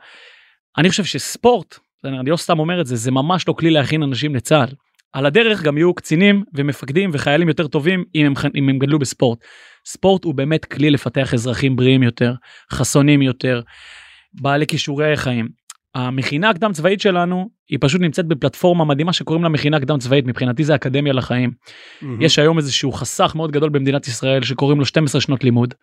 אני חושב שספורט אני לא סתם אומר את זה זה ממש לא כלי להכין אנשים לצה"ל. על הדרך גם יהיו קצינים ומפקדים וחיילים יותר טובים אם הם, אם הם גדלו בספורט. ספורט הוא באמת כלי לפתח אזרחים בריאים יותר, חסונים יותר, בעלי כישורי חיים. המכינה הקדם צבאית שלנו היא פשוט נמצאת בפלטפורמה מדהימה שקוראים לה מכינה קדם צבאית מבחינתי זה אקדמיה לחיים. יש היום איזשהו חסך מאוד גדול במדינת ישראל שקוראים לו 12 שנות לימוד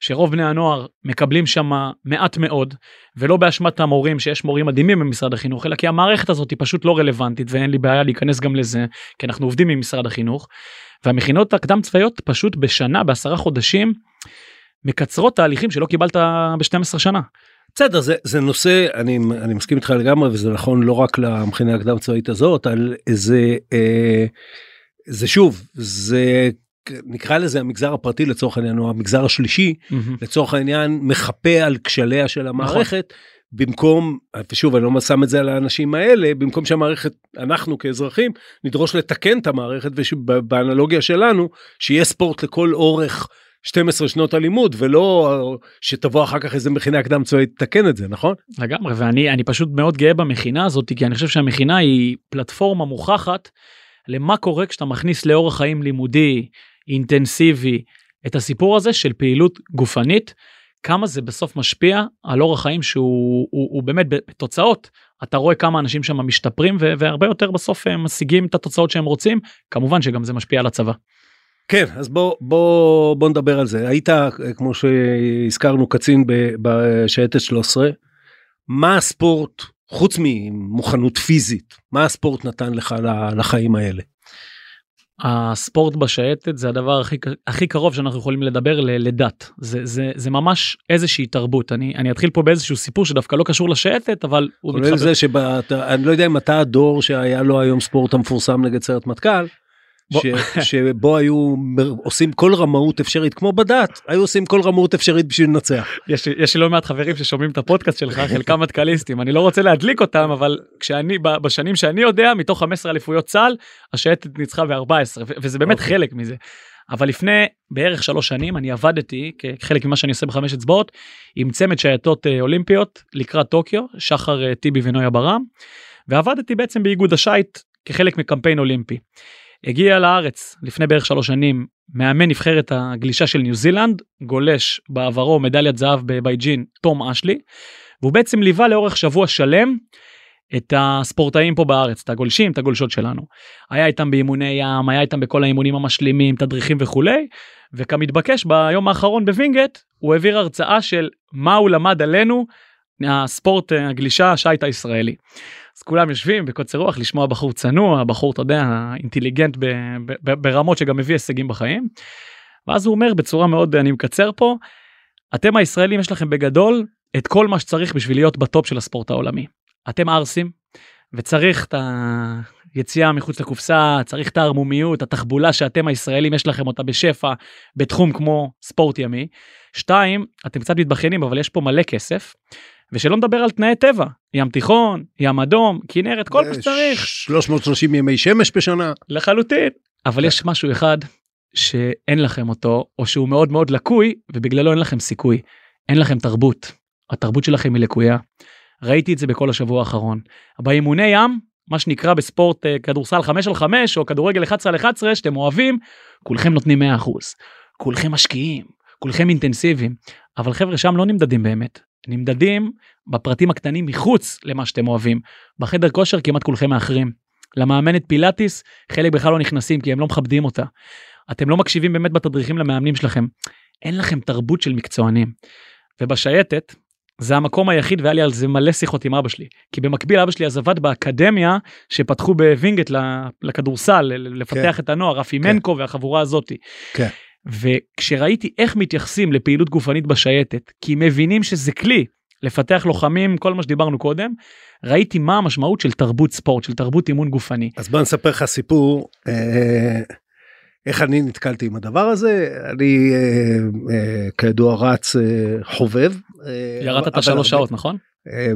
שרוב בני הנוער מקבלים שם מעט מאוד ולא באשמת המורים שיש מורים מדהימים במשרד החינוך אלא כי המערכת הזאת היא פשוט לא רלוונטית ואין לי בעיה להיכנס גם לזה כי אנחנו עובדים עם משרד החינוך. והמכינות הקדם צבאיות פשוט בשנה בעשרה חודשים מקצרות תהליכים שלא קיבלת ב-12 שנה. בסדר זה זה נושא אני אני מסכים איתך לגמרי וזה נכון לא רק למכינה הקדם צבאית הזאת על איזה אה, זה שוב זה נקרא לזה המגזר הפרטי לצורך העניין או המגזר השלישי לצורך העניין מחפה על כשליה של המערכת במקום ושוב אני לא שם את זה על האנשים האלה במקום שהמערכת אנחנו כאזרחים נדרוש לתקן את המערכת ובאנלוגיה שלנו שיהיה ספורט לכל אורך 12 שנות הלימוד ולא שתבוא אחר כך איזה מכינה קדם צבאית לתקן את זה נכון? לגמרי ואני אני פשוט מאוד גאה במכינה הזאת כי אני חושב שהמכינה היא פלטפורמה מוכחת למה קורה כשאתה מכניס לאורח חיים לימודי אינטנסיבי את הסיפור הזה של פעילות גופנית כמה זה בסוף משפיע על אורח חיים שהוא הוא, הוא באמת בתוצאות. אתה רואה כמה אנשים שם משתפרים והרבה יותר בסוף הם משיגים את התוצאות שהם רוצים. כמובן שגם זה משפיע על הצבא. כן אז בוא בוא בוא נדבר על זה היית כמו שהזכרנו קצין בשייטת 13 מה הספורט חוץ ממוכנות פיזית מה הספורט נתן לך לחיים האלה. הספורט בשייטת זה הדבר הכי הכי קרוב שאנחנו יכולים לדבר ל- לדת זה זה זה ממש איזושהי תרבות אני אני אתחיל פה באיזשהו סיפור שדווקא לא קשור לשייטת אבל הוא כולל מתחבר. זה שאני לא יודע אם אתה הדור שהיה לו היום ספורט המפורסם נגד סיירת מטכ"ל. ש, שבו היו עושים כל רמאות אפשרית כמו בדת היו עושים כל רמאות אפשרית בשביל לנצח. יש לי- יש לא מעט חברים ששומעים את הפודקאסט שלך חלקם מטכ"ליסטים אני לא רוצה להדליק אותם אבל כשאני בשנים שאני יודע מתוך 15 אליפויות צה"ל השייטת ניצחה ב-14 וזה באמת אוקיי. חלק מזה. אבל לפני בערך שלוש שנים אני עבדתי כחלק ממה שאני עושה בחמש אצבעות עם צמד שייטות אה, אולימפיות לקראת טוקיו, שחר אה, טיבי ונויה ברם, ועבדתי בעצם באיגוד השייט כחלק מקמפיין אולימפי. הגיע לארץ לפני בערך שלוש שנים מאמן נבחרת הגלישה של ניו זילנד, גולש בעברו מדליית זהב בבייג'ין, תום אשלי, והוא בעצם ליווה לאורך שבוע שלם את הספורטאים פה בארץ, את הגולשים, את הגולשות שלנו. היה איתם באימוני ים, היה איתם בכל האימונים המשלימים, תדריכים וכולי, וכמתבקש ביום האחרון בווינגייט, הוא העביר הרצאה של מה הוא למד עלינו, הספורט הגלישה, השייט הישראלי. אז כולם יושבים בקוצר רוח לשמוע בחור צנוע, בחור, אתה יודע, אינטליגנט ב, ב, ב, ברמות שגם מביא הישגים בחיים. ואז הוא אומר בצורה מאוד, אני מקצר פה, אתם הישראלים יש לכם בגדול את כל מה שצריך בשביל להיות בטופ של הספורט העולמי. אתם ערסים, וצריך את היציאה מחוץ לקופסה, צריך את הערמומיות, התחבולה שאתם הישראלים יש לכם אותה בשפע בתחום כמו ספורט ימי. שתיים, אתם קצת מתבכיינים אבל יש פה מלא כסף. ושלא נדבר על תנאי טבע, ים תיכון, ים אדום, כנרת, כל מה שצריך. 330 ימי שמש בשנה. לחלוטין. אבל יש משהו אחד שאין לכם אותו, או שהוא מאוד מאוד לקוי, ובגללו אין לכם סיכוי. אין לכם תרבות. התרבות שלכם היא לקויה. ראיתי את זה בכל השבוע האחרון. באימוני ים, מה שנקרא בספורט uh, כדורסל 5 על 5 או כדורגל 11 על 11 שאתם אוהבים, כולכם נותנים 100%. כולכם משקיעים, כולכם אינטנסיביים. אבל חבר'ה שם לא נמדדים באמת. נמדדים בפרטים הקטנים מחוץ למה שאתם אוהבים. בחדר כושר כמעט כולכם מאחרים. למאמנת פילאטיס חלק בכלל לא נכנסים כי הם לא מכבדים אותה. אתם לא מקשיבים באמת בתדריכים למאמנים שלכם. אין לכם תרבות של מקצוענים. ובשייטת זה המקום היחיד והיה לי על זה מלא שיחות עם אבא שלי כי במקביל אבא שלי אז עבד באקדמיה שפתחו בווינגייט לכדורסל לפתח כן. את הנוער רפי כן. מנקו והחבורה הזאתי. כן. וכשראיתי איך מתייחסים לפעילות גופנית בשייטת כי מבינים שזה כלי לפתח לוחמים כל מה שדיברנו קודם ראיתי מה המשמעות של תרבות ספורט של תרבות אימון גופני. אז בוא נספר לך סיפור אה, איך אני נתקלתי עם הדבר הזה אני אה, אה, כידוע רץ אה, חובב. ירדת את השלוש שעות נכון?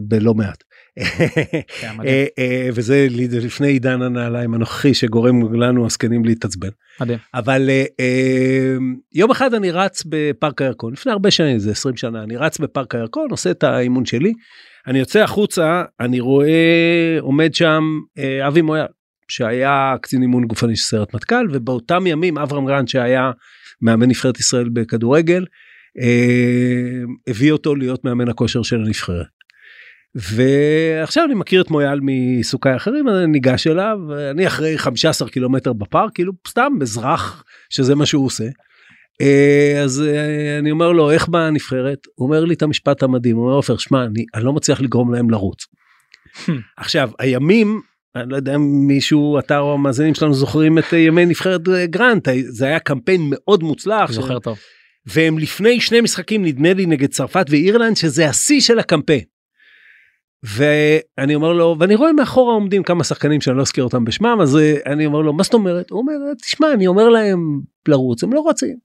בלא מעט. אה, אה, וזה לפני עידן הנעליים הנוכחי שגורם לנו הזקנים להתעצבן. מדהים. אבל אה, יום אחד אני רץ בפארק הירקון לפני הרבה שנים זה 20 שנה אני רץ בפארק הירקון עושה את האימון שלי. אני יוצא החוצה אני רואה עומד שם אבי מויאל שהיה קצין אימון גופני של סיירת מטכ"ל ובאותם ימים אברהם גרנט שהיה מאמן נבחרת ישראל בכדורגל הביא אותו להיות מאמן הכושר של הנבחרת. ועכשיו אני מכיר את מויאל מעיסוקיי אחרים אני ניגש אליו אני אחרי 15 קילומטר בפארק כאילו סתם אזרח שזה מה שהוא עושה. אה, אז אה, אני אומר לו איך בנבחרת הוא אומר לי את המשפט המדהים הוא אומר עופר שמע אני, אני לא מצליח לגרום להם לרוץ. עכשיו הימים אני לא יודע אם מישהו אתה או המאזינים שלנו זוכרים את אה, ימי נבחרת גרנט זה היה קמפיין מאוד מוצלח זוכר טוב. והם לפני שני משחקים נדמה לי נגד צרפת ואירלנד שזה השיא של הקמפיין. ואני אומר לו ואני רואה מאחורה עומדים כמה שחקנים שאני לא אזכיר אותם בשמם אז אה, אני אומר לו מה זאת אומרת הוא אומר תשמע אני אומר להם לרוץ הם לא רוצים.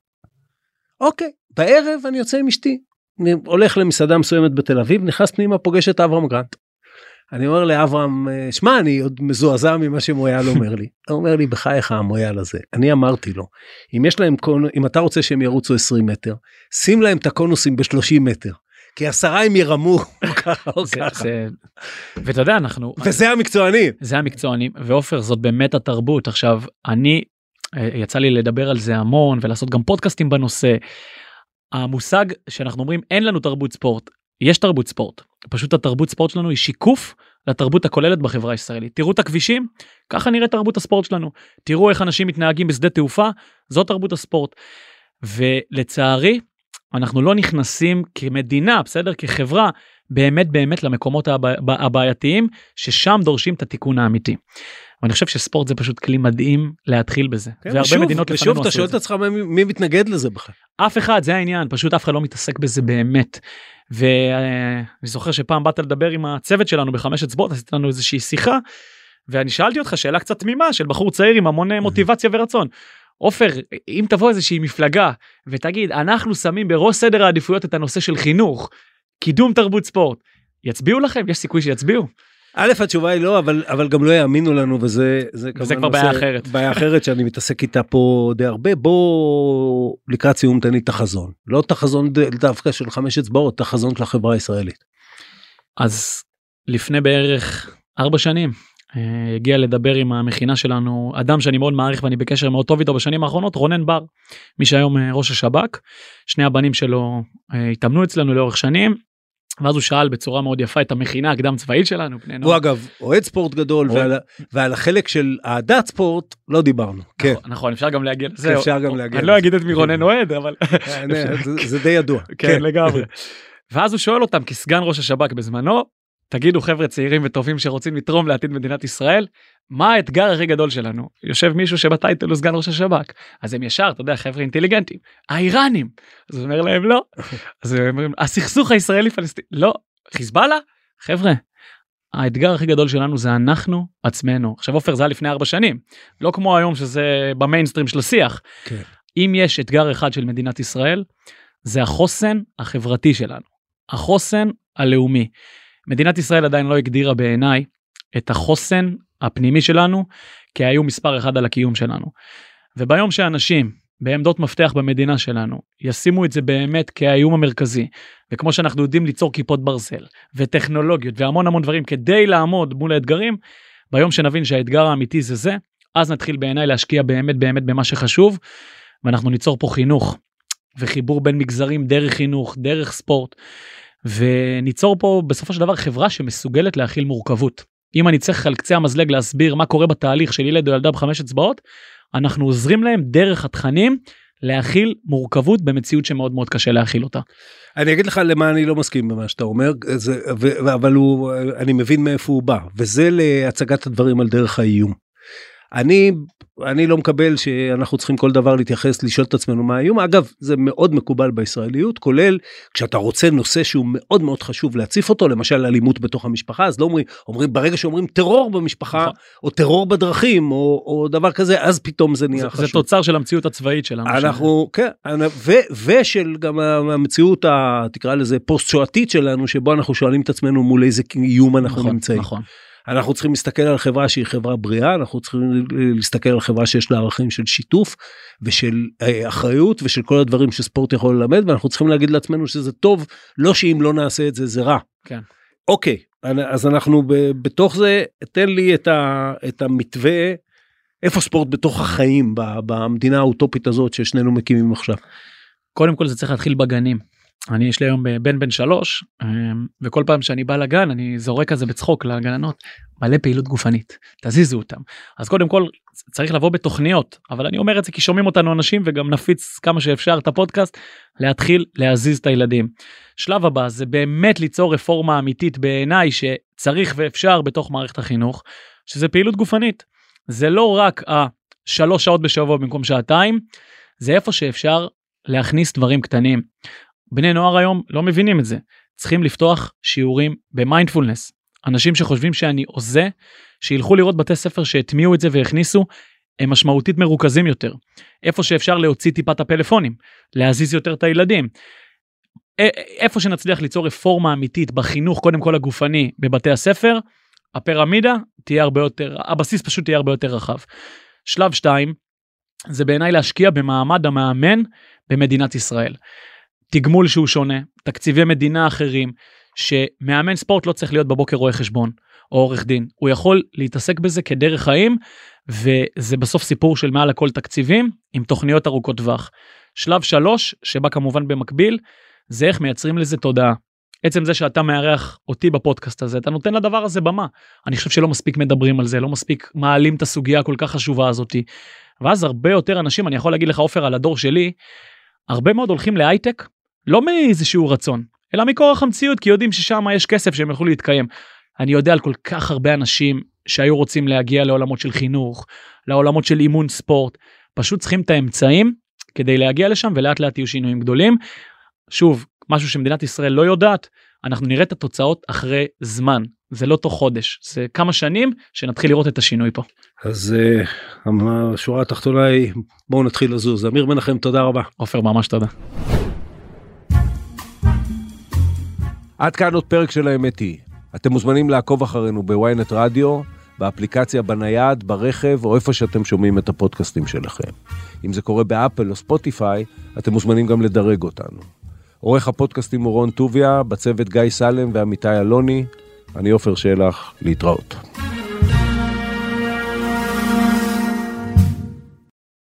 אוקיי בערב אני יוצא עם אשתי אני הולך למסעדה מסוימת בתל אביב נכנס פנימה פוגש את אברהם גרנט. אני אומר לאברהם אה, שמע אני עוד מזועזע ממה שמויאל אומר לי הוא אומר לי בחייך המויאל הזה אני אמרתי לו אם יש להם קונוס אם אתה רוצה שהם ירוצו 20 מטר שים להם את הקונוסים ב-30 מטר כי עשרה הם ירמו ככה או ככה. ואתה יודע אנחנו וזה המקצוענים. זה המקצוענים. ועופר זאת באמת התרבות. עכשיו אני אה, יצא לי לדבר על זה המון ולעשות גם פודקאסטים בנושא. המושג שאנחנו אומרים אין לנו תרבות ספורט יש תרבות ספורט. פשוט התרבות ספורט שלנו היא שיקוף לתרבות הכוללת בחברה הישראלית. תראו את הכבישים ככה נראה תרבות הספורט שלנו. תראו איך אנשים מתנהגים בשדה תעופה זאת תרבות הספורט. ולצערי אנחנו לא נכנסים כמדינה בסדר כחברה באמת באמת למקומות הבע- הבעייתיים ששם דורשים את התיקון האמיתי. ואני חושב שספורט זה פשוט כלי מדהים להתחיל בזה. והרבה כן, ושוב, מדינות ושוב לפנינו אתה עשו שואל את את זה. עצמך מי, מי מתנגד לזה בכלל. אף אחד זה העניין פשוט אף אחד לא מתעסק בזה באמת. ואני זוכר שפעם באת לדבר עם הצוות שלנו בחמש אצבעות עשית לנו איזושהי שיחה ואני שאלתי אותך שאלה קצת תמימה של בחור צעיר עם המון אה, מוטיבציה ורצון. עופר אם תבוא איזושהי מפלגה ותגיד אנחנו שמים בראש סדר העדיפויות את הנושא של חינוך קידום תרבות ספורט יצביעו לכם יש סיכוי שיצביעו. א' התשובה היא לא אבל אבל גם לא יאמינו לנו וזה זה וזה כבר בעיה נושא- אחרת. בעיה אחרת שאני מתעסק איתה פה די הרבה בוא לקראת סיום תן לי את החזון לא את החזון דווקא של חמש אצבעות את החזון של החברה הישראלית. אז לפני בערך ארבע שנים הגיע לדבר עם המכינה שלנו אדם שאני מאוד מעריך ואני בקשר מאוד טוב איתו בשנים האחרונות רונן בר מי שהיום אה, ראש השב"כ שני הבנים שלו אה, התאמנו אצלנו לאורך שנים. ואז הוא שאל בצורה מאוד יפה את המכינה הקדם צבאית שלנו הוא. אגב אוהד ספורט גדול אוהד. ועל, ועל החלק של אהדת ספורט לא דיברנו. כן. נכון, נכון אפשר גם להגיע לזה אפשר גם להגיע אני לא. אגיד את מי רונן אוהד אבל זה- זה די ידוע. כן לגמרי. ואז הוא שואל אותם כסגן ראש השב"כ בזמנו תגידו חבר'ה צעירים וטובים שרוצים לתרום לעתיד מדינת ישראל מה האתגר הכי גדול שלנו? יושב מישהו שבטייטל הוא סגן ראש השב"כ. אז הם ישר אתה יודע חבר'ה אינטליגנטים. האיראנים. אז הוא אומר להם לא. אז הם אומרים הסכסוך הישראלי פלסטיני לא. חיזבאללה? חבר'ה. האתגר הכי גדול שלנו זה אנחנו עצמנו. עכשיו עופר זה היה לפני ארבע שנים. לא כמו היום שזה במיינסטרים של השיח. כן. אם יש אתגר אחד של מדינת ישראל זה החוסן החברתי שלנו. החוסן הלאומי. מדינת ישראל עדיין לא הגדירה בעיניי את החוסן הפנימי שלנו כהיו מספר אחד על הקיום שלנו. וביום שאנשים בעמדות מפתח במדינה שלנו ישימו את זה באמת כאיום המרכזי וכמו שאנחנו יודעים ליצור כיפות ברזל וטכנולוגיות והמון המון דברים כדי לעמוד מול האתגרים ביום שנבין שהאתגר האמיתי זה זה אז נתחיל בעיניי להשקיע באמת באמת במה שחשוב ואנחנו ניצור פה חינוך וחיבור בין מגזרים דרך חינוך דרך ספורט וניצור פה בסופו של דבר חברה שמסוגלת להכיל מורכבות. אם אני צריך על קצה המזלג להסביר מה קורה בתהליך של ילד או ילדה בחמש אצבעות אנחנו עוזרים להם דרך התכנים להכיל מורכבות במציאות שמאוד מאוד קשה להכיל אותה. אני אגיד לך למה אני לא מסכים במה שאתה אומר זה, ו, אבל הוא אני מבין מאיפה הוא בא וזה להצגת הדברים על דרך האיום. אני אני לא מקבל שאנחנו צריכים כל דבר להתייחס לשאול את עצמנו מה האיום אגב זה מאוד מקובל בישראליות כולל כשאתה רוצה נושא שהוא מאוד מאוד חשוב להציף אותו למשל אלימות בתוך המשפחה אז לא אומרים אומרים ברגע שאומרים טרור במשפחה נכון. או טרור בדרכים או, או דבר כזה אז פתאום זה נהיה זה, חשוב. זה תוצר של המציאות הצבאית שלנו. אנחנו כן ו- ושל גם המציאות ה- תקרא לזה פוסט שואתית שלנו שבו אנחנו שואלים את עצמנו מול איזה איום אנחנו נכון, נמצאים. נכון. אנחנו צריכים להסתכל על חברה שהיא חברה בריאה אנחנו צריכים להסתכל על חברה שיש לה ערכים של שיתוף ושל אה, אחריות ושל כל הדברים שספורט יכול ללמד ואנחנו צריכים להגיד לעצמנו שזה טוב לא שאם לא נעשה את זה זה רע. כן. אוקיי אז אנחנו בתוך זה תן לי את, ה, את המתווה איפה ספורט בתוך החיים במדינה האוטופית הזאת ששנינו מקימים עכשיו. קודם כל זה צריך להתחיל בגנים. אני יש לי היום בן בן שלוש אמ, וכל פעם שאני בא לגן אני זורק כזה בצחוק לגננות מלא פעילות גופנית תזיזו אותם אז קודם כל צריך לבוא בתוכניות אבל אני אומר את זה כי שומעים אותנו אנשים וגם נפיץ כמה שאפשר את הפודקאסט להתחיל להזיז את הילדים. שלב הבא זה באמת ליצור רפורמה אמיתית בעיניי שצריך ואפשר בתוך מערכת החינוך שזה פעילות גופנית זה לא רק השלוש שעות בשבוע במקום שעתיים זה איפה שאפשר להכניס דברים קטנים. בני נוער היום לא מבינים את זה. צריכים לפתוח שיעורים במיינדפולנס. אנשים שחושבים שאני הוזה, שילכו לראות בתי ספר שהטמיעו את זה והכניסו, הם משמעותית מרוכזים יותר. איפה שאפשר להוציא טיפה את הפלאפונים, להזיז יותר את הילדים. איפה שנצליח ליצור רפורמה אמיתית בחינוך, קודם כל הגופני, בבתי הספר, הפירמידה תהיה הרבה יותר, הבסיס פשוט יהיה הרבה יותר רחב. שלב 2, זה בעיניי להשקיע במעמד המאמן במדינת ישראל. תגמול שהוא שונה, תקציבי מדינה אחרים, שמאמן ספורט לא צריך להיות בבוקר רואה חשבון או עורך דין, הוא יכול להתעסק בזה כדרך חיים, וזה בסוף סיפור של מעל הכל תקציבים עם תוכניות ארוכות טווח. שלב שלוש, שבא כמובן במקביל, זה איך מייצרים לזה תודעה. עצם זה שאתה מארח אותי בפודקאסט הזה, אתה נותן לדבר הזה במה. אני חושב שלא מספיק מדברים על זה, לא מספיק מעלים את הסוגיה הכל כך חשובה הזאתי. ואז הרבה יותר אנשים, אני יכול להגיד לך עופר על הדור שלי, הרבה מאוד הולכים להייטק, לא מאיזשהו רצון, אלא מכורח המציאות, כי יודעים ששם יש כסף שהם יוכלו להתקיים. אני יודע על כל כך הרבה אנשים שהיו רוצים להגיע לעולמות של חינוך, לעולמות של אימון ספורט, פשוט צריכים את האמצעים כדי להגיע לשם ולאט לאט יהיו שינויים גדולים. שוב, משהו שמדינת ישראל לא יודעת, אנחנו נראה את התוצאות אחרי זמן, זה לא תוך חודש, זה כמה שנים שנתחיל לראות את השינוי פה. אז uh, השורה התחתונה היא בואו נתחיל לזוז אמיר מנחם תודה רבה. עופר ממש תודה. עד כאן עוד פרק של האמת היא. אתם מוזמנים לעקוב אחרינו בוויינט רדיו, באפליקציה, בנייד, ברכב, או איפה שאתם שומעים את הפודקאסטים שלכם. אם זה קורה באפל או ספוטיפיי, אתם מוזמנים גם לדרג אותנו. עורך הפודקאסטים הוא רון טוביה, בצוות גיא סלם ועמיתי אלוני. אני עופר שלח, להתראות.